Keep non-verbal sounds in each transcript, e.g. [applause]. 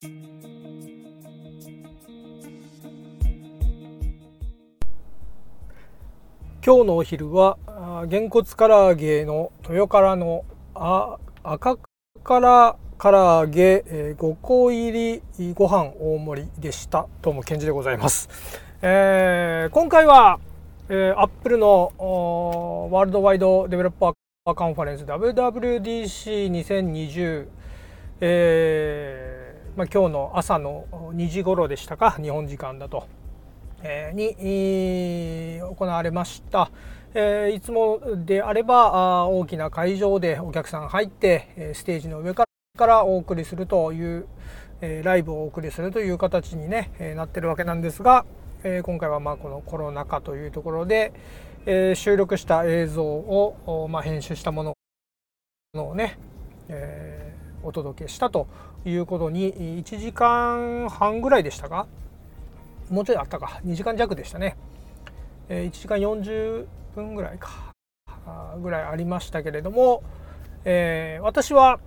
今日のお昼はげんこつ唐揚げの豊辛のあ赤辛唐揚げ、えー、5個入りご飯大盛りでしたどうも健二でございます、えー、今回は、えー、アップルのワールドワイドデベロッパーカンファレンス WWDC2020 えーまあ、今日の朝の2時頃でしたか日本時間だとえに行われました。えいつもであればあ大きな会場でお客さん入ってステージの上からお送りするというえライブをお送りするという形に、ねえ、なってるわけなんですがえ今回はまあこのコロナ禍というところでえ収録した映像をまあ編集したものをねえお届けしたということに1時間半ぐらいでしたか？もうちょいあったか。2時間弱でしたね、え、1時間40分ぐらいか。ぐらいありましたけれども、えー、私は、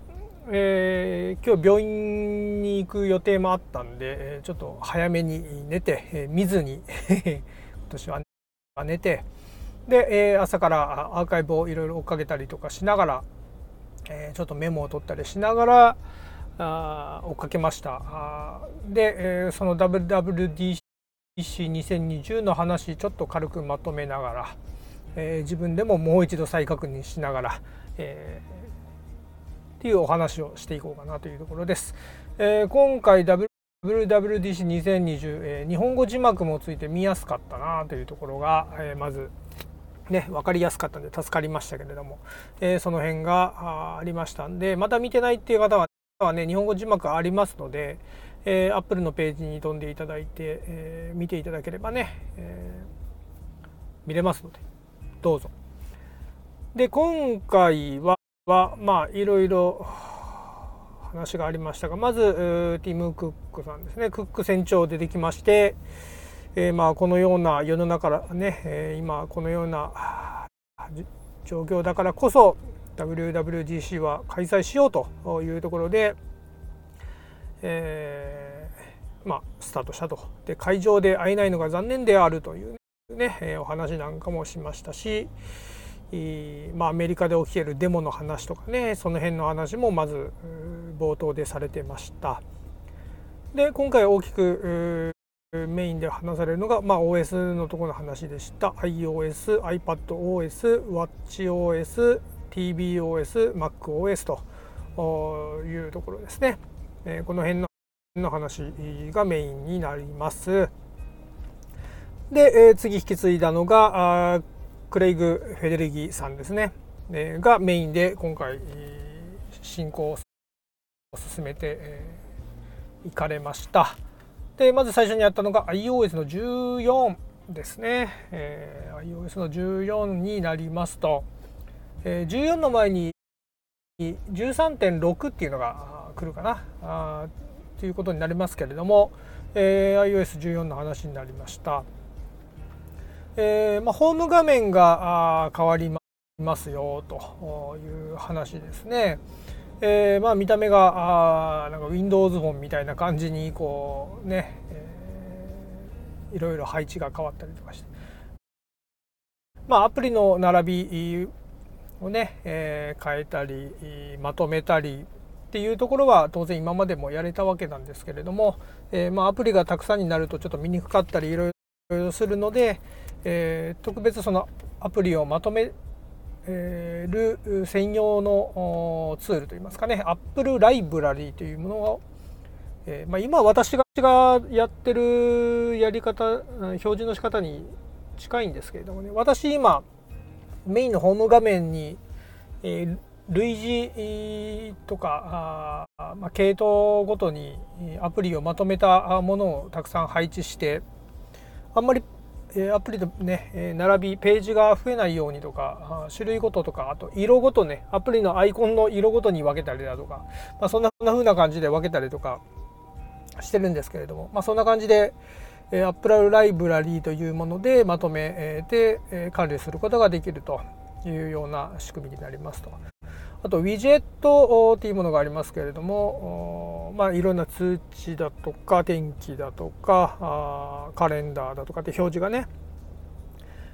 えー、今日病院に行く予定もあったんでちょっと早めに寝て、え、見ずに [laughs] 今年は寝てで、え、朝からアーカイブをいろいろ追っかけたりとかしながら、え、ちょっとメモを取ったりしながらあ追っかけましたで、えー、その WWDC EC2020 の話ちょっと軽くまとめながら、えー、自分でももう一度再確認しながら、えー、っていうお話をしていこうかなというところです。えー、今回 WWDC2020、えー、日本語字幕もついて見やすかったなというところが、えー、まずね、分かりやすかったんで助かりましたけれども、えー、その辺がありましたんでまた見てないっていう方ははね日本語字幕ありますので、えー、Apple のページに飛んでいただいて、えー、見ていただければね、えー、見れますのでどうぞ。で今回ははまあいろいろ話がありましたがまずティム・クックさんですねクック船長出てきまして、えー、まあこのような世の中ね、えー、今このような状況だからこそ WWDC は開催しようというところでえー、まあ、スタートしたとで会場で会えないのが残念であるというね、えー、お話なんかもしましたし、まあ、アメリカで起きているデモの話とかねその辺の話もまず冒頭でされてました。で今回大きくメインで話されるのが、まあ、OS のところの話でした iOS、iPadOS、WatchOS、TBOS、MacOS というところですね。えー、この辺の話がメインになります。で、えー、次引き継いだのがあクレイグ・フェデリギさんですね、えー、がメインで今回進行を進めてい、えー、かれました。でまず最初にやったのが iOS の14ですね、えー、iOS の14になりますと、えー、14の前に13.6っていうのが来るかなあということになりますけれども、えー、iOS14 の話になりました。えーまあ、ホーム画面が変わりますよという話ですね。えーまあ、見た目があなんか Windows フォンみたいな感じにこうね、えー、いろいろ配置が変わったりとかして、まあ、アプリの並びをね、えー、変えたりまとめたりっていうところは当然今までもやれたわけなんですけれども、えー、まあ、アプリがたくさんになるとちょっと見にくかったりいろいろするので、えー、特別そのアプリをまとめる専用のツールといいますかね Apple ライブラリーというものを、えー、まあ、今私がやってるやり方表示の仕方に近いんですけれどもね私今メインのホーム画面に、え類似とかあ、まあ、系統ごとにアプリをまとめたものをたくさん配置してあんまりアプリとね並びページが増えないようにとか種類ごととかあと色ごとねアプリのアイコンの色ごとに分けたりだとか、まあ、そんな風な感じで分けたりとかしてるんですけれども、まあ、そんな感じで Apple ライブラリーというものでまとめて管理することができるというような仕組みになりますと。あとウィジェットっていうものがありますけれども、まあ、いろんな通知だとか天気だとかカレンダーだとかって表示がね、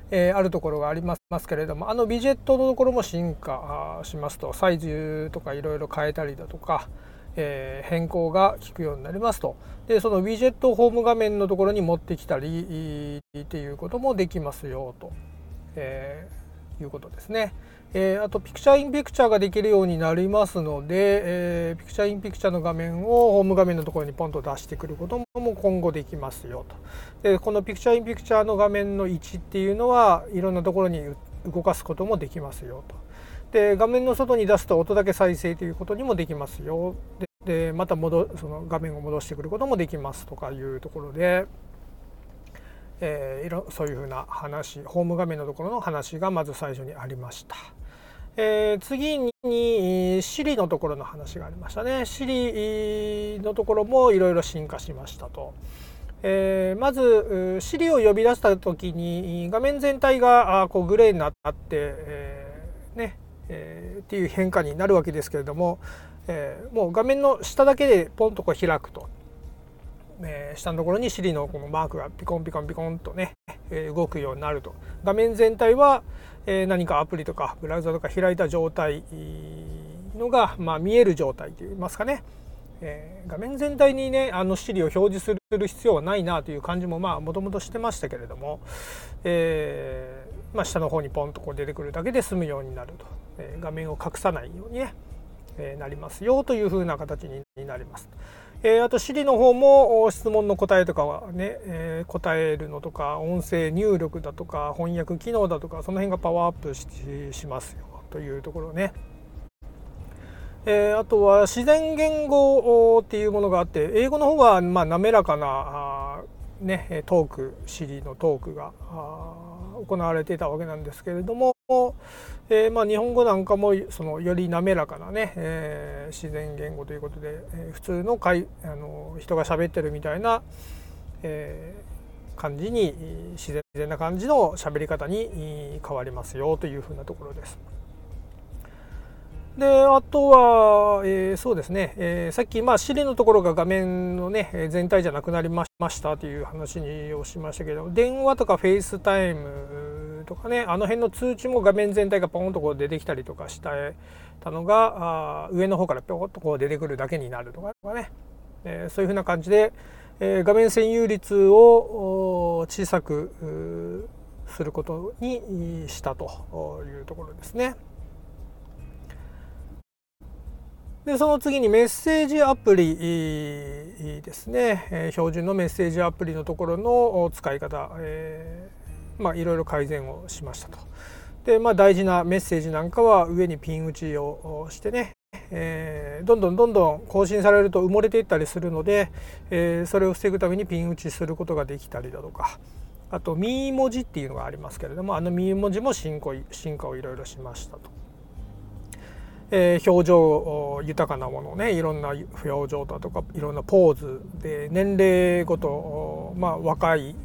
えー、あるところがありますけれどもあのウィジェットのところも進化しますとサイズとかいろいろ変えたりだとか、えー、変更が効くようになりますと。でそのウィジェットホーム画面のところに持ってきたりっていうこともできますよと、えー、いうことですね。えー、あとピクチャーインピクチャーができるようになりますので、えー、ピクチャーインピクチャーの画面をホーム画面のところにポンと出してくることも今後できますよと。でこのピクチャーインピクチャーの画面の位置っていうのはいろんなところに動かすこともできますよと。で画面の外に出すと音だけ再生ということにもできますよ。ででまた戻その画面を戻してくることもできますとかいうところで。えー、そういうふうな話ホーム画面のところの話がまず最初にありました。えー、次に Siri のところの話がありましたね Siri のところもいろいろ進化しましたと。えー、まず Siri を呼び出した時に画面全体がこうグレーになって、えー、ねえー、っていう変化になるわけですけれども、えー、もう画面の下だけでポンとこう開くと、えー、下のところに Siri のこのマークがピコンピコンピコンとね、え動くようになると。画面全体は、え何かアプリとかブラウザとか開いた状態のが、まあ、見える状態といいますかね、えー、画面全体にねあの Siri を表示する必要はないなという感じももともとしてましたけれども、えー、まあ、下の方にポンとこう出てくるだけで済むようになると、えー、画面を隠さないようにね、なりますよというふうな形になります。えー、あと Siri の方も質問の答えとかはね、えー、答えるのとか音声入力だとか翻訳機能だとかその辺がパワーアップしますよというところね。えー、あとは自然言語っていうものがあって英語の方はまあ滑らかなあ、ね、トーク Siri のトークが行われていたわけなんですけれども、えー、まあ、日本語なんかもそのより滑らかなね、えー、自然言語ということで、えー、普通のかいあの人が喋ってるみたいな、え感じに自然な感じの喋り方に変わりますよというふうなところです。であとは、えー、そうですね、えー、さっき、まあ、Siri のところが画面の、ね、全体じゃなくなりましたという話をしましたけど電話とか FaceTime とかねあの辺の通知も画面全体がポンとこう出てきたりとかしたのがあ上の方からぴょこっとこう出てくるだけになるとかね、えー、そういうふうな感じで、え画面占有率を小さくすることにしたというところですね。でその次にメッセージアプリですね、え、標準のメッセージアプリのところの使い方、えー、まあいろいろ改善をしましたと。でまあ大事なメッセージなんかは上にピン打ちをしてね、えー、どんどんどんどん更新されると埋もれていったりするので、えー、それを防ぐためにピン打ちすることができたりだとかあとミー文字っていうのがありますけれどもあのミー文字も進化進化をいろいろしましたと。えー、表情豊かなものねいろんな表情だとかいろんなポーズで年齢ごと、まあ、若い、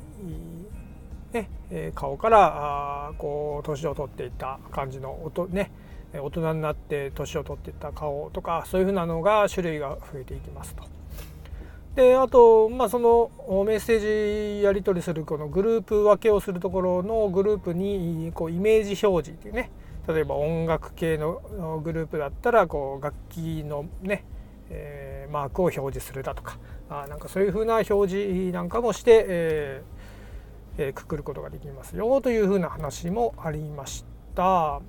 ね、顔からあこう年を取っていった感じの音ね大人になって年を取っていった顔とかそういうふうなのが種類が増えていきますと。であと、まあ、そのメッセージやり取りするこのグループ分けをするところのグループにこうイメージ表示っていうね例えば音楽系のグループだったらこう楽器のね、えー、マークを表示するだとかあなんかそういうふうな表示なんかもして、えーえー、くくることができますよというふうな話もありました。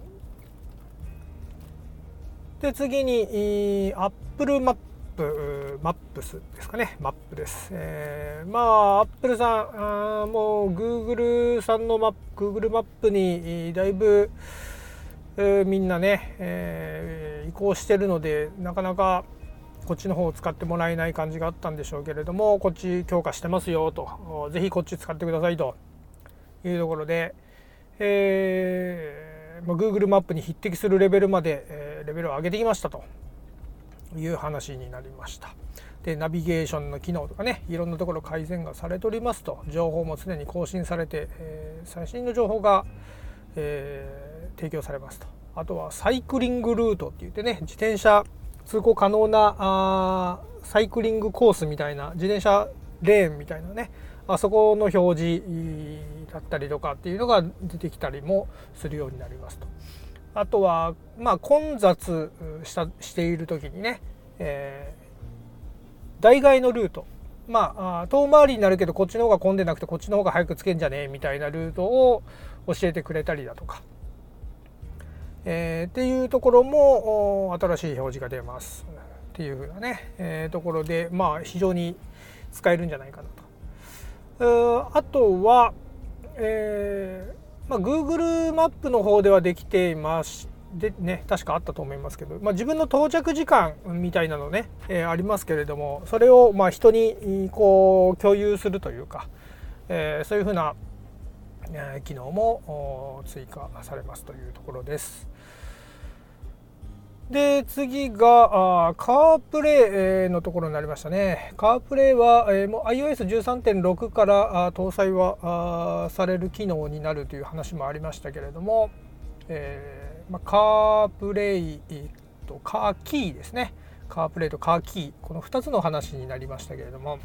で次に Apple マップマップスですかねマップです、えー、まあアップルさんあもう Google さんのマップ Google マップにだいぶ、えみんなね、えー、移行してるのでなかなかこっちの方を使ってもらえない感じがあったんでしょうけれどもこっち強化してますよと是非こっち使ってくださいというところで、えーまあ、Google マップに匹敵するレベルまで、えー、レベルを上げてきましたという話になりました。でナビゲーションの機能とかねいろんなところ改善がされておりますと情報も常に更新されて、えー、最新の情報が、えー提供されますと。あとはサイクリングルートって言ってね自転車通行可能なあサイクリングコースみたいな自転車レーンみたいなねあそこの表示だったりとかっていうのが出てきたりもするようになりますと。あとは、まあ、混雑したしている時にね、えー、代替のルート。まあ遠回りになるけどこっちの方が混んでなくてこっちの方が早く着けんじゃねえみたいなルートを教えてくれたりだとか、えー、っていうところも新しい表示が出ますっていうふうなね、えー、ところでまあ非常に使えるんじゃないかなと。あとは、えーまあ、Google マップの方ではできていましでね確かあったと思いますけど、まあ、自分の到着時間みたいなのね、えー、ありますけれどもそれをまあ人にこう共有するというか、えー、そういうふうな、えー、機能も追加されますというところです。で次があカープレイのところになりましたね。カープレイは、えー、もう iOS13.6 からあ搭載はあされる機能になるという話もありましたけれども、えーまあ、カープレイとカーキーですね。カープレイとカーキーこの2つの話になりましたけれども、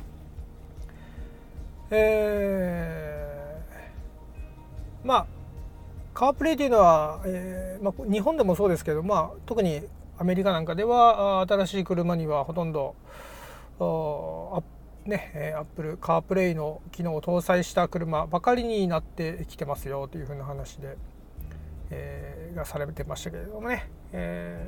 えー、まあカープレイというのは、えーまあ、日本でもそうですけど、まあ、特にアメリカなんかでは新しい車にはほとんどね、アップルカープレイの機能を搭載した車ばかりになってきてますよというふうな話で、えー、がされてましたけれどもね、え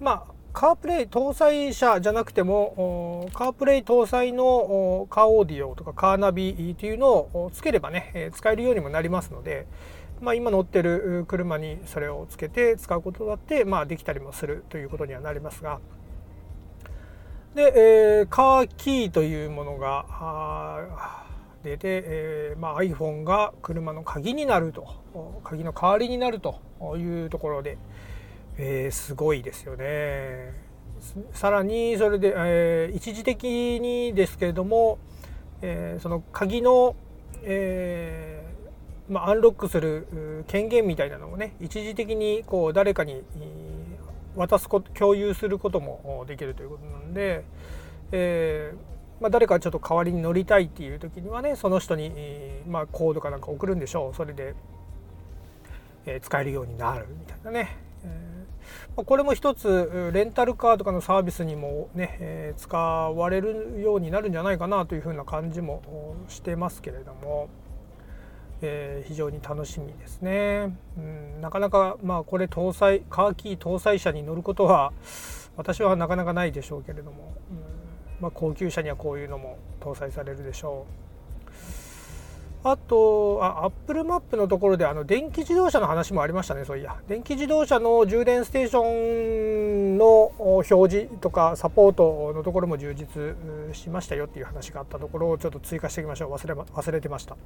ー、まあカープレイ搭載車じゃなくてもカープレイ搭載のカーオーディオとかカーナビというのをつければね使えるようにもなりますので、まあ、今乗ってる車にそれをつけて使うことだって、まあ、できたりもするということにはなりますがで、えー、カーキーというものが出て、えーまあ、iPhone が車の鍵になると鍵の代わりになるというところで、えー、すごいですよね。さらにそれで、えー、一時的にですけれども、えー、その鍵の、えーまあ、アンロックする権限みたいなのをね一時的にこう誰かに渡すこと共有することもできるということなんで、えー、まあ、誰かちょっと代わりに乗りたいっていう時にはねその人に、まあ、コードかなんか送るんでしょうそれで、えー、使えるようになるみたいなね。え、まあ、これも一つレンタルカーとかのサービスにもね、え使われるようになるんじゃないかなというふうな感じもしてますけれども。えー、非常に楽しみですね、うん、なかなかまあこれ搭載カーキー搭載車に乗ることは私はなかなかないでしょうけれども、うんまあ、高級車にはこういうのも搭載されるでしょう。あとあ Apple Map のところであの電気自動車の話もありましたねそういや。電気自動車の充電ステーションの表示とかサポートのところも充実しましたよっていう話があったところをちょっと追加していきましょう。忘れ忘れてました。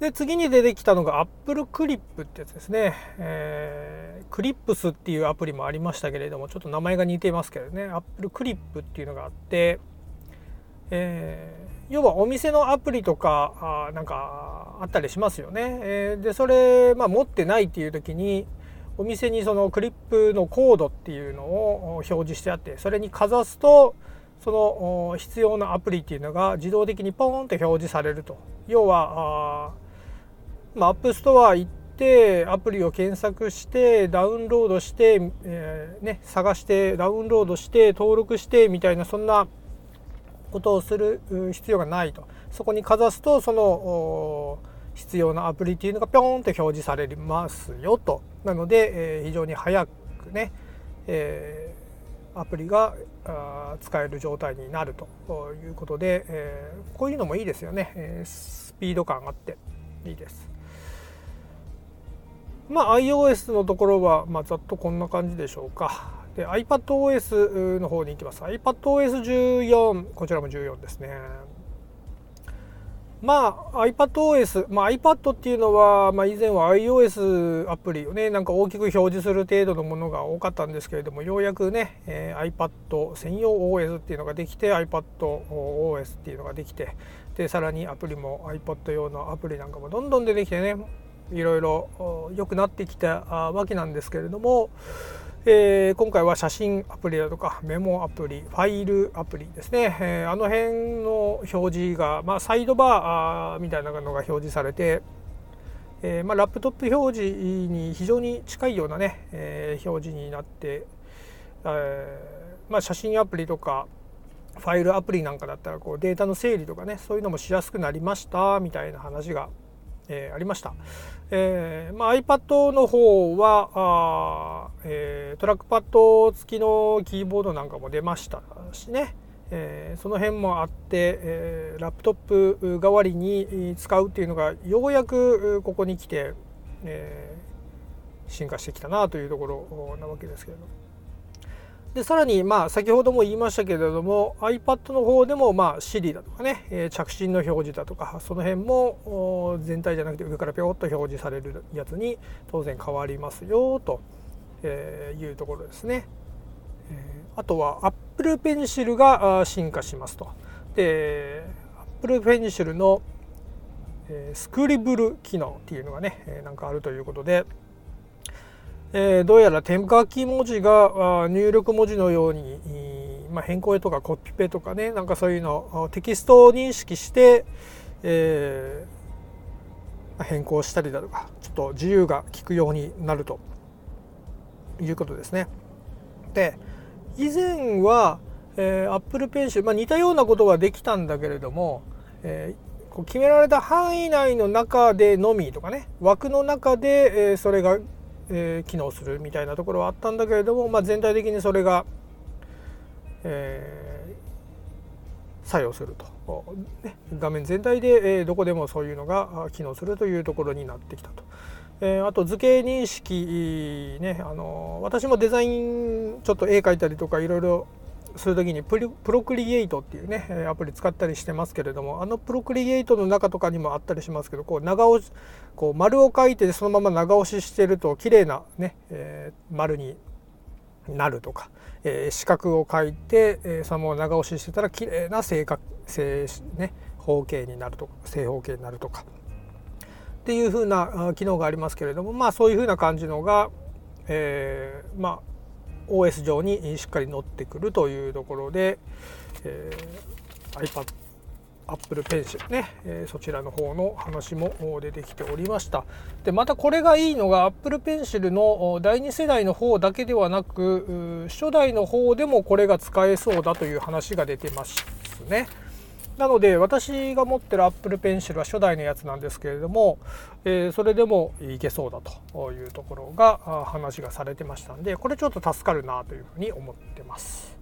で次に出てきたのが Apple Clip ってやつですね、えー、Clips っていうアプリもありましたけれどもちょっと名前が似ていますけどね。Apple Clip っていうのがあって、えー、要はお店のアプリとかあなんかあったりしますよね、えー、でそれ、まあ、持ってないっていう時にお店にそのクリップのコードっていうのを表示してあってそれにかざすとその必要なアプリっていうのが自動的にポーンって表示されると。要はまあ、 App Store 行ってアプリを検索してダウンロードして、えー、ね、探してダウンロードして登録してみたいなそんなことをする必要がないと。そこにかざすとその必要なアプリっていうのがピョーンって表示されますよと。なので、えー、非常に早くね、えー、アプリが使える状態になると。いうことで、えー、こういうのもいいですよね、えスピード感あっていいです。まあ、iOS のところは、まあ、ざっとこんな感じでしょうか。で iPadOS の方に行きます。iPadOS14、こちらも14ですね。まあ iPadOS、まあ、iPad っていうのは、まあ、以前は iOS アプリをねなんか大きく表示する程度のものが多かったんですけれどもようやくね、えー、iPad 専用 OS っていうのができて iPadOS っていうのができてでさらにアプリも iPad 用のアプリなんかもどんどん出てきてねいろいろ良くなってきたわけなんですけれども、えー、今回は写真アプリだとかメモアプリファイルアプリですね、えー、あの辺の表示が、まあ、サイドバーみたいなのが表示されて、えー、まあ、ラップトップ表示に非常に近いようなね、え表示になって、えまあ、写真アプリとかファイルアプリなんかだったらこうデータの整理とかねそういうのもしやすくなりましたみたいな話が、えー、ありました。えーまあ、iPad の方はあ、えー、トラックパッド付きのキーボードなんかも出ましたしね、えー、その辺もあって、えー、ラップトップ代わりに使うっていうのがようやくここに来て、えー、進化してきたなというところなわけですけれども。でさらにまあ先ほども言いましたけれども iPad の方でもまあ Siri だとかね、え、着信の表示だとかその辺も全体じゃなくて上からぴょっと表示されるやつに当然変わりますよというところですね。あとは Apple Pencil が進化しますと。で Apple Pencil のスクリブル機能っていうのがねなんかあるということでえー、どうやら手書き文字が入力文字のように、まあ、変更とかコピペとかねなんかそういうのテキストを認識して、えー、変更したりだとかちょっと自由が利くようになるということですね。で以前は、えー、Apple Pencil、まあ、似たようなことはできたんだけれども、えー、こう決められた範囲内の中でのみとかね枠の中で、えー、それがえー、機能するみたいなところはあったんだけれども、まあ、全体的にそれが、えー、作用すると、ね、画面全体で、えー、どこでもそういうのが機能するというところになってきたと。えー、あと図形認識ねあの私もデザインちょっと絵描いたりとかいろいろする時にプロクリエイトっていうねアプリ使ったりしてますけれどもあのプロクリエイトの中とかにもあったりしますけどこう長押しこう丸を書いてそのまま長押ししてると綺麗なね、えー、丸になるとか、えー、四角を書いて、えー、そのまま長押ししてたら綺麗な正確正、ね、方形になるとか正方形になるとか。っていう風な機能がありますけれどもまあそういう風な感じのが、えー、まあ OS 上にしっかり乗ってくるというところで、えー、iPad Apple Pencil ね、えー、そちらの方の話も出てきておりましたでまたこれがいいのが Apple Pencil の第2世代の方だけではなく初代の方でもこれが使えそうだという話が出てますね。なので私が持ってる Apple Pencil は初代のやつなんですけれども、えー、それでもいけそうだというところが話がされてましたんでこれちょっと助かるなというふうに思ってます。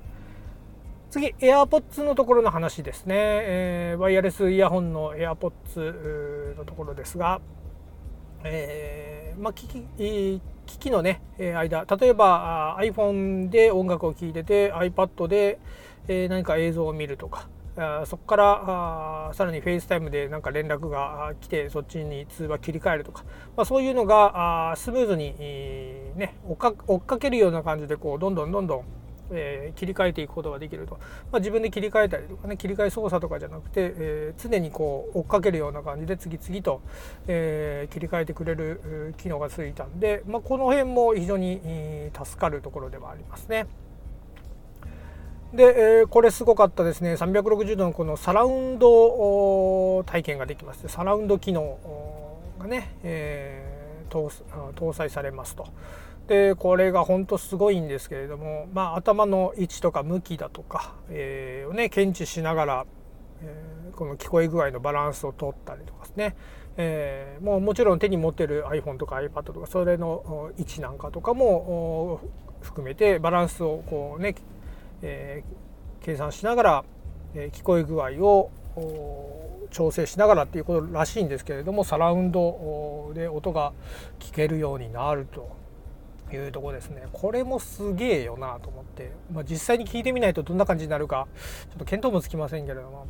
次 AirPods のところの話ですね、えー、ワイヤレスイヤホンの AirPods のところですが、えーまあ、機器機器のね間例えば iPhone で音楽を聴いてて iPad で何か映像を見るとかそこからさらに FaceTime でなんか連絡が来てそっちに通話切り替えるとか、まあ、そういうのがスムーズに、ね、追っかけるような感じでこうどんどんどんどん、えー、切り替えていくことができると、まあ、自分で切り替えたりとかね切り替え操作とかじゃなくて、えー、常にこう追っかけるような感じで次々と、えー、切り替えてくれる機能がついたんで、まあ、この辺も非常に助かるところではありますね。で、えー、これすごかったですね360度のこのサラウンド体験ができましてサラウンド機能がね、えー、搭載されますと。でこれが本当すごいんですけれども、まあ、頭の位置とか向きだとか、えー、をね検知しながら、えー、この聞こえ具合のバランスを取ったりとかですね、えー、もうもちろん手に持ってる iPhone とか iPad とかそれの位置なんかとかも含めてバランスをこうねえー、計算しながら、えー、聞こえ具合を調整しながらっていうことらしいんですけれどもサラウンドで音が聞けるようになると。いうとこですねこれもすげえよなと思って、まあ、実際に聞いてみないとどんな感じになるかちょっと見当もつきませんけれども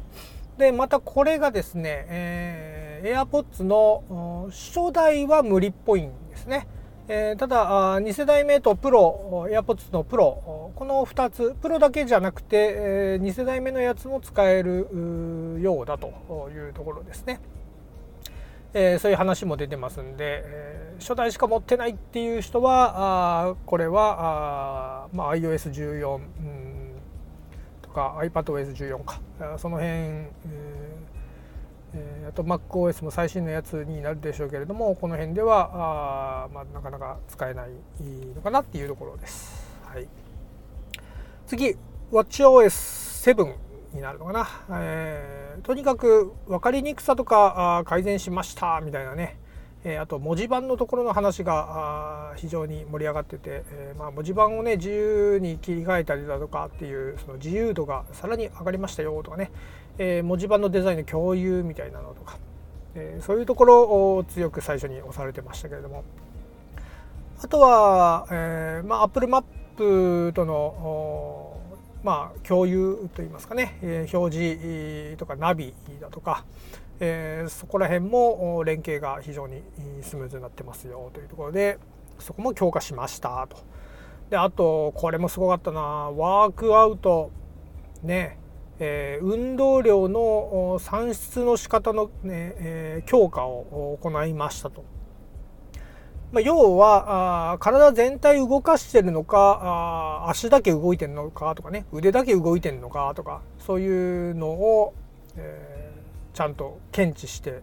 でまたこれがですね、えー、AirPods の初代は無理っぽいんですね。えー、ただ2世代目とプロ AirPods のプロこの2つプロだけじゃなくて、えー、2世代目のやつも使えるようだというところですね。えー、そういう話も出てますんで、えー、初代しか持ってないっていう人はあこれはあ、まあ、iOS14、うん、とか iPadOS14 か。その辺、えー、あと MacOS も最新のやつになるでしょうけれどもこの辺ではあ、まあ、なかなか使えないのかなっていうところです。はい、次 WatchOS7 になるのかな、えー、とにかく分かりにくさとか改善しましたみたいなね、えー、あと文字盤のところの話が非常に盛り上がってて、えー、まあ、文字盤をね自由に切り替えたりだとかっていうその自由度がさらに上がりましたよとかね、え文字盤のデザインの共有みたいなのとか、えそういうところを強く最初に押されてましたけれども。あとは、えまあ、Apple Map とのまあ、共有といいますかね、えー、表示とかナビだとか、えー、そこら辺も連携が非常にスムーズになってますよというところでそこも強化しましたと。であとこれもすごかったなワークアウトねえー、運動量の算出の仕方のね、えー、強化を行いましたと。まあ、要はあ体全体動かしてるのかあ足だけ動いてるのかとかね腕だけ動いてるのかとかそういうのを、えー、ちゃんと検知して、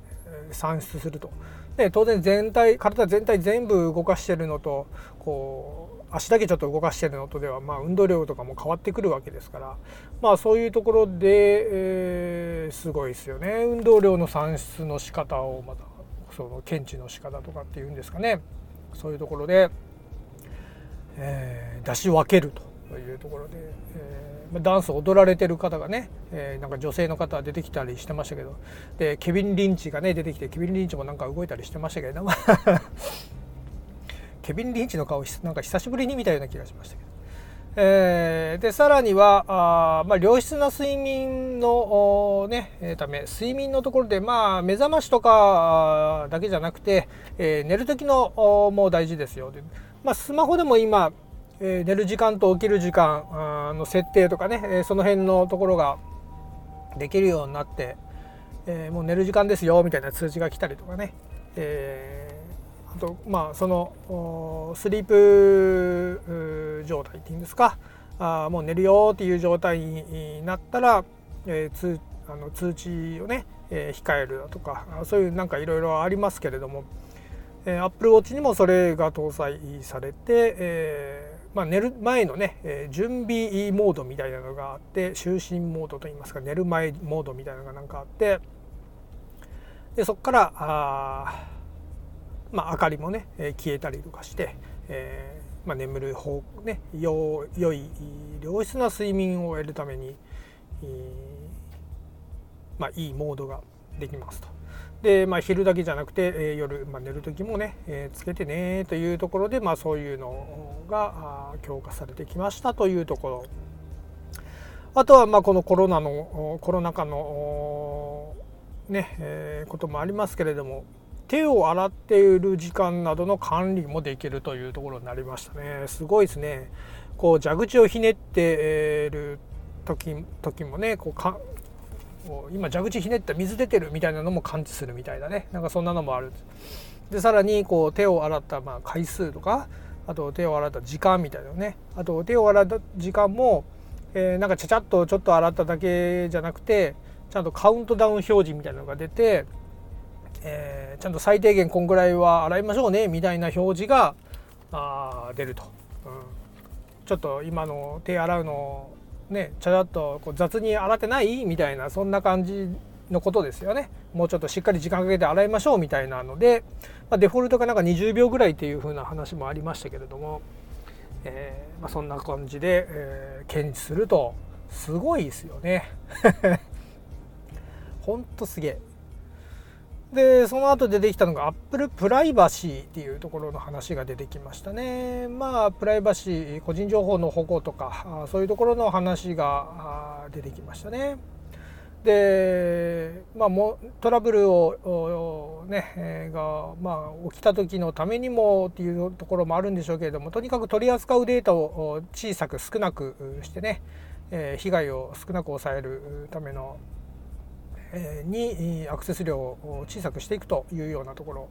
算出すると。で当然全体体全体全部動かしてるのとこう足だけちょっと動かしてるのとでは、まあ、運動量とかも変わってくるわけですから、まあ、そういうところで、えー、すごいですよね。運動量の算出の仕方をまたその検知の仕方とかっていうんですかね。そういうところで、えー、出し分けるというところで、えー、ダンスを踊られてる方がね、えー、なんか女性の方出てきたりしてましたけどでケビン・リンチがね出てきてケビン・リンチもなんか動いたりしてましたけど [laughs] ケビン・リンチの顔なんか久しぶりに見たような気がしましたけど。えー、でさらにはあ、まあ、良質な睡眠の、ね、ため睡眠のところで、まあ、目覚ましとかだけじゃなくて、えー、寝る時のも大事ですよ。で、まあ、スマホでも今、えー、寝る時間と起きる時間の設定とかね、え、その辺のところができるようになって、え、もう寝る時間ですよみたいな通知が来たりとかね、えとまあそのスリープ状態っていうんですか。あもう寝るよっていう状態になったら、えー、通あの通知をね、えー、控えるだとかそういうなんかいろいろありますけれども、えー、Apple Watch にもそれが搭載されて、えーまあ、寝る前のね、えー、準備モードみたいなのがあって就寝モードといいますか寝る前モードみたいなのがなんかあって。でそこからあまあ、明かりもね、え消えたりとかして、えー、まあ、眠る方ね良い良質な睡眠を得るために、えー、まあ、いいモードができますと。で、まあ、昼だけじゃなくて、えー、夜、まあ、寝る時もね、えー、つけてねというところで、まあ、そういうのが強化されてきましたというところあとはまあこのコロナのコロナ禍のね、えー、こともありますけれども手を洗っている時間などの管理もできるというところになりましたね。すごいですね。こう蛇口をひねってる時時もねこうか今蛇口ひねった水出てるみたいなのも感知するみたいなね。なんかそんなのもあるでさらにこう手を洗ったまあ回数とかあと手を洗った時間みたいなね。あと手を洗った時間も、えー、なんかちゃちゃっとちょっと洗っただけじゃなくてちゃんとカウントダウン表示みたいなのが出てえー、ちゃんと最低限こんぐらいは洗いましょうねみたいな表示があ出ると、うん、ちょっと今の手洗うのねちゃちゃっとこう雑に洗ってない？みたいなそんな感じのことですよね。もうちょっとしっかり時間かけて洗いましょうみたいなので、まあ、デフォルトがなんか20秒ぐらいっていう風な話もありましたけれども、えー、まあ、そんな感じで、えー、検知するとすごいですよね。ほんとすげえ。でその後出てきたのがアップルプライバシーっていうところの話が出てきましたね。まあプライバシー個人情報の保護とかそういうところの話が出てきましたね。でまあもトラブルをね、がまあ起きた時のためにもっていうところもあるんでしょうけれどもとにかく取り扱うデータを小さく少なくしてね、被害を少なく抑えるためのにアクセス量を小さくしていくというようなところ。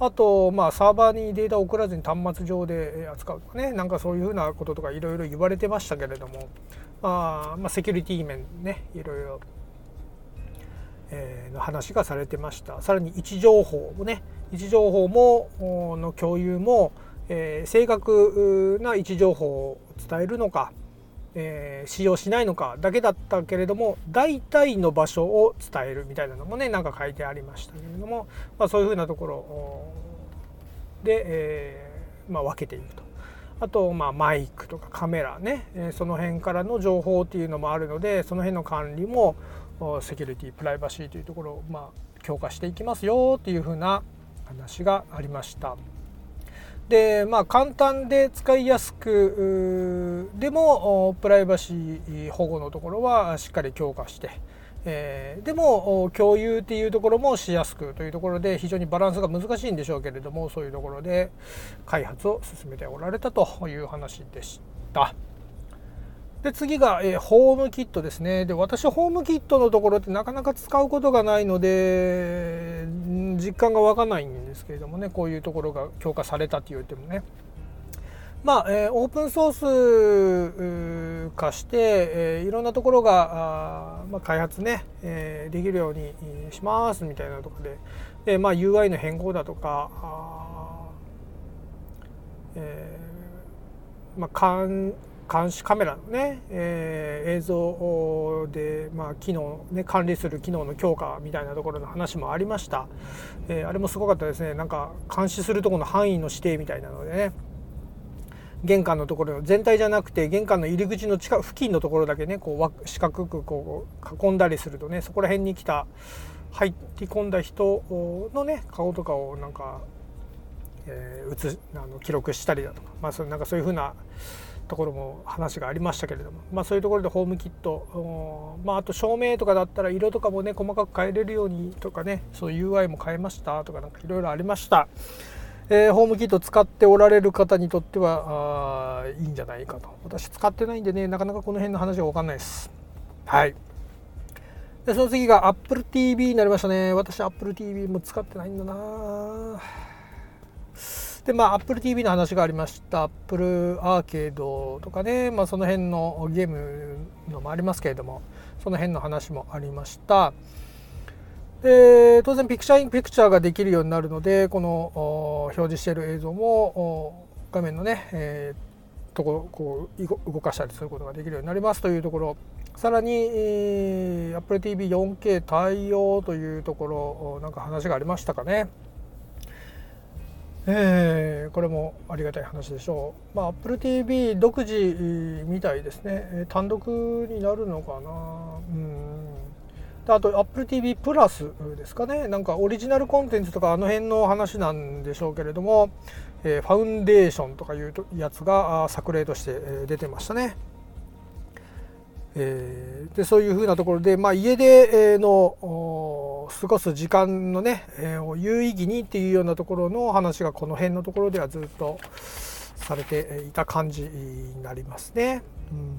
あとまあサーバーにデータを送らずに端末上で扱うとかね。なんかそういうふうなこととかいろいろ言われてましたけれども、まあ、まあセキュリティ面ね。いろいろの話がされてました。さらに位置情報もね。位置情報もの共有も、え、正確な位置情報を伝えるのか。えー、使用しないのかだけだったけれども大体の場所を伝えるみたいなのもねなんか書いてありましたけれども、まあ、そういうふうなところで、えー、まあ、分けていくと。あと、まあ、マイクとかカメラね、えその辺からの情報っていうのもあるのでその辺の管理もセキュリティプライバシーというところを、まあ、強化していきますよっていうふうな話がありました。でまあ簡単で使いやすくでもプライバシー保護のところはしっかり強化して、えー、でも共有っていうところもしやすくというところで非常にバランスが難しいんでしょうけれどもそういうところで開発を進めておられたという話でした。で次が、えー、ホームキットですね。で私ホームキットのところってなかなか使うことがないので実感が湧かないんですけれどもね。こういうところが強化されたって言ってもね。まあ、えー、オープンソース化して、えー、いろんなところがあ、まあ、開発ね、えー、できるようにしますみたいなところで。で、まあ、UI の変更だとかあ、えーまあ、監視カメラのね、えー、映像で、まあ、機能、ね、管理する機能の強化みたいなところの話もありました、えー、あれもすごかったですね。なんか監視するところの範囲の指定みたいなのでね。玄関のところ全体じゃなくて玄関の入り口の近付近のところだけねこう四角くこう囲んだりするとねそこら辺に来た入って込んだ人のね顔とかをなんか、えー、写あの記録したりだとかまあそなんかそういうふうなところも話がありましたけれども、まあ、そういうところでホームキット、まあ、あと照明とかだったら色とかもね細かく変えれるようにとかねそういう UI も変えましたとかなんかいろいろありました、えー、ホームキット使っておられる方にとってはあいいんじゃないかと。私使ってないんでねなかなかこの辺の話が分かんないです。はい。でその次が Apple TV になりましたね。私 Apple TV も使ってないんだな。でまあ Apple TV の話がありました。Apple アーケードとかね、まあ、その辺のゲームのもありますけれどもその辺の話もありました。で当然ピクチャーインピクチャーができるようになるのでこの表示している映像も画面のね、えー、とここう動かしたりすることができるようになります。というところ。さらに、えー、Apple TV4K 対応というところなんか話がありましたかね。えー、これもありがたい話でしょう。まあ、Apple TV 独自みたいですね。単独になるのかな。うんあと Apple TV プラスですかね。なんかオリジナルコンテンツとかあの辺の話なんでしょうけれども、えー、ファウンデーションとかいうやつが作例として出てましたね。えー、でそういうふうなところで、まあ、家での過ごす時間のね、えー、有意義にっていうようなところの話がこの辺のところではずっとされていた感じになりますね。うん、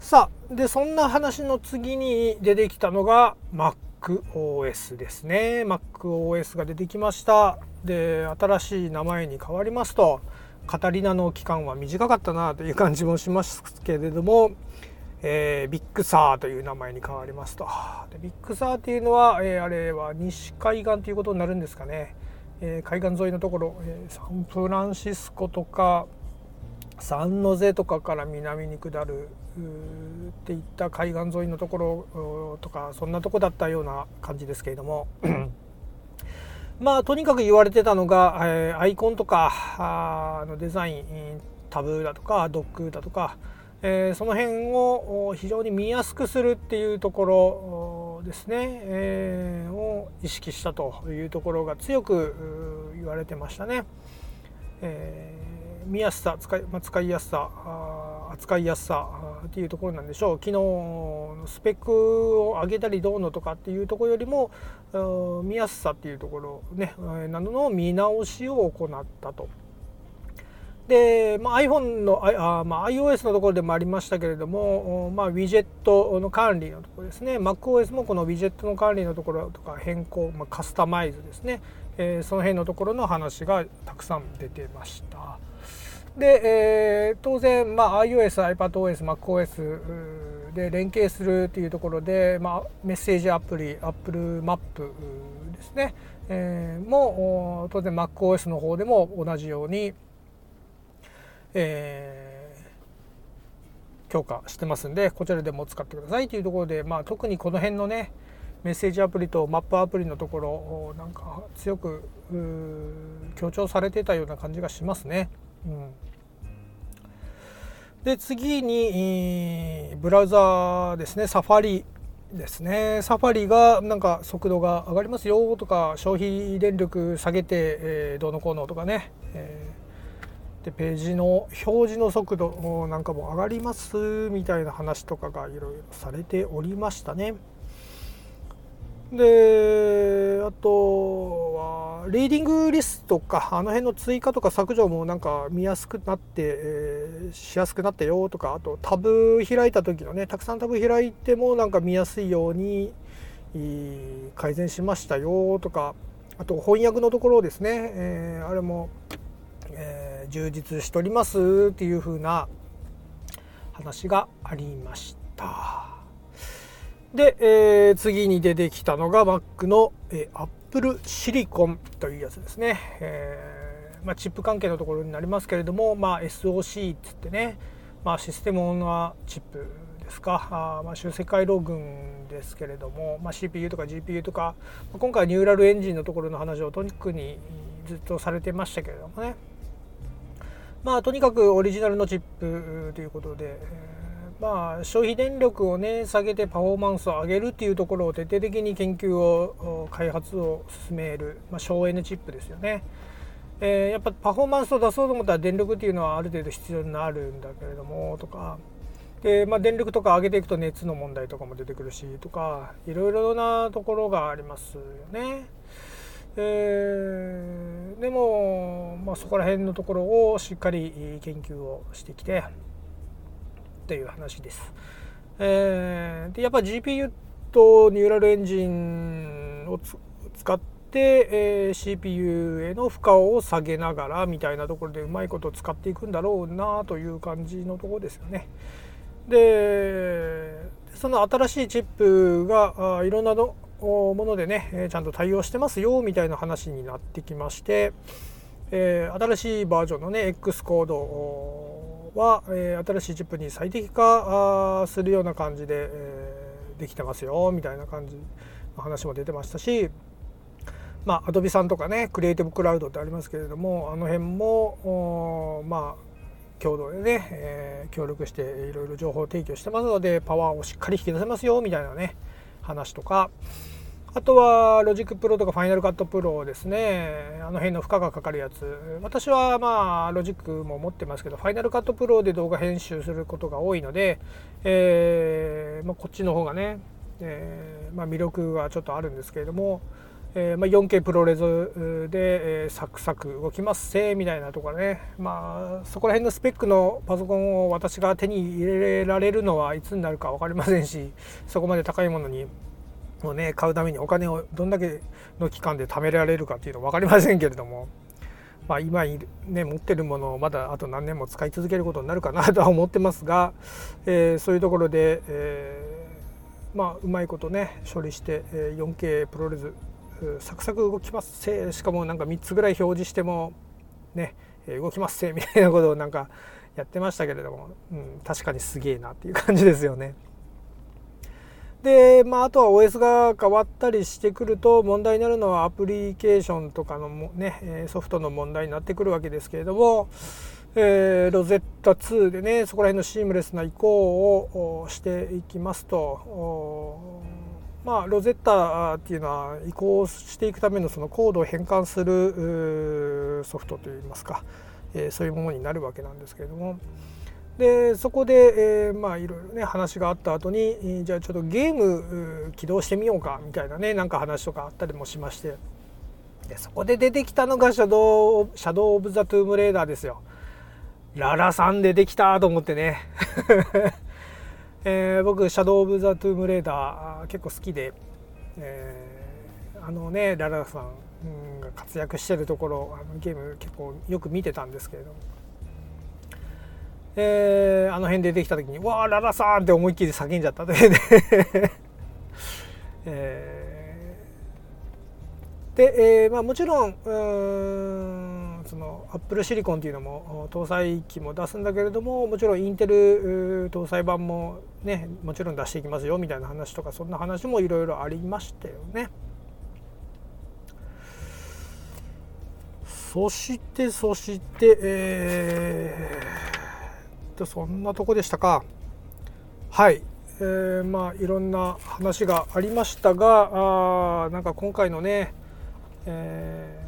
さあでそんな話の次に出てきたのが MacOS ですね。MacOS が出てきました。で新しい名前に変わりますと。 Catalina の期間は短かったなという感じもしますけれども、えー、 Big Sur という名前に変わりますと。で Big Sur っていうのは、えー、あれは西海岸ということになるんですかね、えー、海岸沿いのところ、えサンフランシスコとかサンノゼとかから南に下るっていった海岸沿いのところとかそんなとこだったような感じですけれども。まあとにかく言われてたのが、えー、アイコンとかあのデザインタブーだとかドックだとか、えー、その辺を非常に見やすくするっていうところですね、えー、を意識したというところが強く言われてましたね。え、見やすさ使い,、まあ、使いやすさ扱いやすさっていうところなんでしょう昨日スペックを上げたりどうのとかっていうところよりも見やすさっていうところねなどの見直しを行ったと。で、まあ、iPhone のあ、まあ、iOS のところでもありましたけれども、まあ、ウィジェットの管理のところですね MacOS もこのウィジェットの管理のところとか変更、まあ、カスタマイズですね、えー、その辺のところの話がたくさん出てました。で、えー、当然、まあ、iOS、iPadOS、MacOS で連携するというところで、まあ、メッセージアプリ Apple マップですね、えー、も当然 MacOS の方でも同じように、えー、強化してますんでこちらでも使ってくださいというところで、まあ、特にこの辺のねメッセージアプリとマップアプリのところなんか強く強調されてたような感じがしますね。うん、で次にブラウザーですね。サファリですね。サファリがなんか速度が上がりますよとか消費電力下げて、えー、どうのこうのとかね、でページの表示の速度なんかも上がりますみたいな話とかがいろいろされておりましたね。であとはリーディングリストかあの辺の追加とか削除もなんか見やすくなって、えー、しやすくなったよとかあとタブ開いた時のねたくさんタブ開いてもなんか見やすいように改善しましたよとかあと翻訳のところですね、えー、あれも、えー、充実しておりますっていう風な話がありました。で、えー、次に出てきたのが Mac の、えー、Apple Silicon というやつですね、えーまあ、チップ関係のところになりますけれども、まあ、SOC っつってね、まあ、システムオンナーチップですか。あ、まあ、集積回路群ですけれども、まあ、CPU とか GPU とか、まあ、今回ニューラルエンジンのところの話をとにかくにずっとされてましたけれどもね。まあとにかくオリジナルのチップということで、まあ、消費電力をね下げてパフォーマンスを上げるっていうところを徹底的に研究を開発を進める、まあ、省エネチップですよね。えー、やっぱパフォーマンスを出そうと思ったら電力っていうのはある程度必要になるんだけれどもとかで、まあ、電力とか上げていくと熱の問題とかも出てくるしとかいろいろなところがありますよね。えー、でも、まあ、そこら辺のところをしっかり研究をしてきてっていう話です。えー、でやっぱ GPU とニューラルエンジンを使って、えー、CPU への負荷を下げながらみたいなところでうまいこと使っていくんだろうなという感じのところですよね。でその新しいチップがあいろんなのものでねちゃんと対応してますよみたいな話になってきまして、えー、新しいバージョンのね X コードは、えー、新しいチップに最適化するような感じで、えー、できてますよみたいな感じの話も出てましたしまあ Adobe さんとかねクリエイティブクラウドってありますけれどもあの辺もまあ共同でね、えー、協力していろいろ情報提供してますのでパワーをしっかり引き出せますよみたいなね話とかあとは Logic Pro とか Final Cut Pro ですね。あの辺の負荷がかかるやつ。私はまあロジックも持ってますけど Final Cut Pro で動画編集することが多いので、えーまあ、こっちの方がね、えーまあ、魅力はちょっとあるんですけれども、えーまあ、4K ProResで、え、サクサク動きますせみたいなところね。まあそこら辺のスペックのパソコンを私が手に入れられるのはいつになるか分かりませんしそこまで高いものにをね買うためにお金をどんだけの期間で貯められるかっていうの分かりませんけれども、まあ、今ね持ってるものをまだあと何年も使い続けることになるかなとは思ってますが、えー、そういうところで、えー、まあうまいことね処理して、え 4K プロレスサクサク動きますぜしかもなんか3つぐらい表示してもね動きますぜみたいなことをなんかやってましたけれども、うん、確かにすげえなっていう感じですよね。で、まあ、あとは OS が変わったりしてくると問題になるのはアプリケーションとかのもねソフトの問題になってくるわけですけれども、えー、ロゼッタ2でねそこら辺のシームレスな移行をしていきますとまあ Rosetta っていうのは移行していくためのそのコードを変換するソフトといいますか、えー、そういうものになるわけなんですけれども。でそこで、えー、まあいろいろね話があった後にじゃあちょっとゲーム起動してみようかみたいなねなんか話とかあったりもしまして。でそこで出てきたのが Shadow「Shadow of the Tomb Raider」ですよ。ララさん出てきたと思ってね、[laughs] えー、僕「シャドウ・オブ・ザ・トゥームレーダー」結構好きで、えー、あのねララさんが活躍してるところあのゲーム結構よく見てたんですけれども、えー、あの辺でできた時に「わあララさん!」って思いっきり叫んじゃったと [laughs] えー、で、えーまあ、もちろんうんそのアップルシリコンっていうのも搭載機も出すんだけれどももちろんインテル搭載版もねもちろん出していきますよみたいな話とかそんな話もいろいろありましたよね。そしてそしてえー、とそんなとこでしたか。はい。えー、まあいろんな話がありましたがあなんか今回のね、え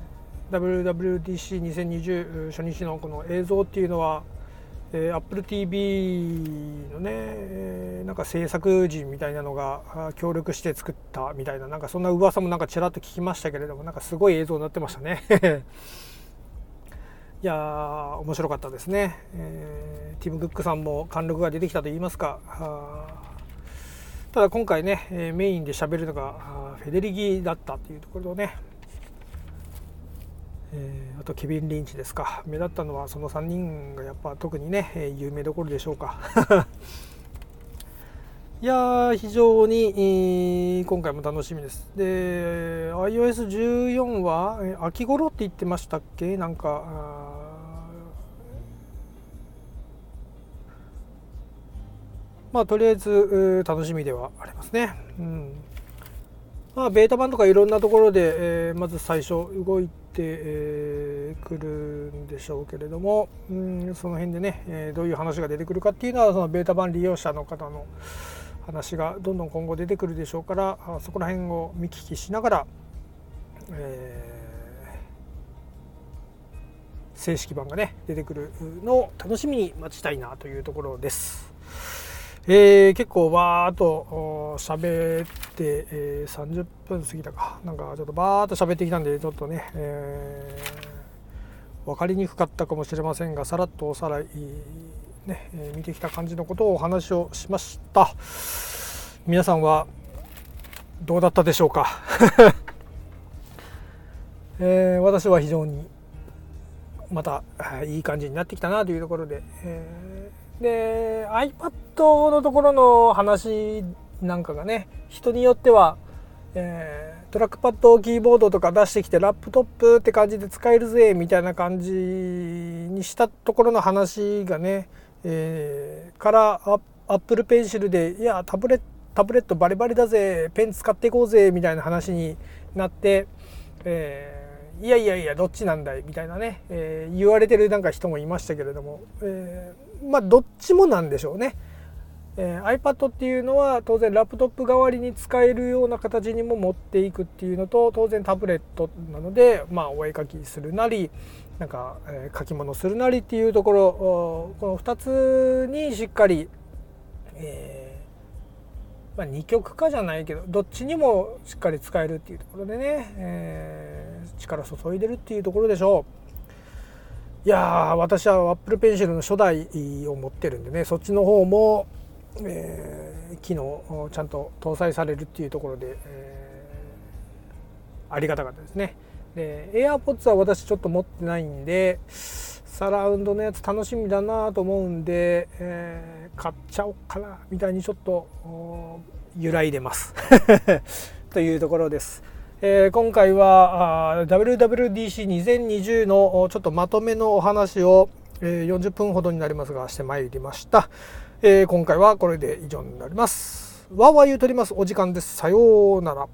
ー、WWDC2020 初日のこの映像っていうのは、えー、AppleTV のね、えー、なんか制作陣みたいなのが協力して作ったみたいななんかそんな噂もなんかちらっと聞きましたけれどもなんかすごい映像になってましたね。いや面白かったですね、えー、ティム・クックさんも貫禄が出てきたと言いますか。ただ今回ね、えメインで喋るのがフェデリギだったというところね、えー、あとケビン・リンチですか。目立ったのはその3人がやっぱ特にね、有名どころでしょうか。[laughs] いや非常に、えー、今回も楽しみです。で iOS14 は、え秋頃って言ってましたっけ？なんかまあとりあえず楽しみではありますね。うんまあ、ベータ版とかいろんなところで、えー、まず最初動いてく、えー、るんでしょうけれども、うん、その辺でね、えー、どういう話が出てくるかっていうのはそのベータ版利用者の方の話がどんどん今後出てくるでしょうからそこら辺を見聞きしながら、えー、正式版がね出てくるのを楽しみに待ちたいなというところです。えー、結構バーっと喋って、えー、30分過ぎたか。なんかちょっとバーっと喋ってきたんでちょっとね、えー、分かりにくかったかもしれませんがさらっとおさらい、ねえー、見てきた感じのことをお話をしました。皆さんはどうだったでしょうか、[laughs] えー、私は非常にまたいい感じになってきたなというところで、えーで iPad のところの話なんかがね人によっては、えー、トラックパッドキーボードとか出してきてラップトップって感じで使えるぜみたいな感じにしたところの話がね、えー、からアップルペンシルでいやタブレタブレットバリバリだぜペン使っていこうぜみたいな話になって、えー、いやいやいやどっちなんだいみたいなね、えー、言われてるなんか人もいましたけれども、えーまあどっちもなんでしょうね。えー、iPad っていうのは当然ラップトップ代わりに使えるような形にも持っていくっていうのと当然タブレットなので、まあ、お絵描きするなりなんか、えー、書き物するなりっていうところこの2つにしっかり、えー、まあ、二極化じゃないけどどっちにもしっかり使えるっていうところでね、え、力注いでるっていうところでしょう。いや私はアップルペンシルの初代を持ってるんでねそっちの方も、えー、機能ちゃんと搭載されるっていうところで、えー、ありがたかったですねで AirPods は私ちょっと持ってないんでサラウンドのやつ楽しみだなと思うんで、えー、買っちゃおうかなみたいにちょっと揺らいでます [laughs] というところです。えー、今回は WWDC2020 のちょっとまとめのお話を、えー、40分ほどになりますがしてまいりました、えー、今回はこれで以上になります。わーわー言うとります。お時間です。さようなら。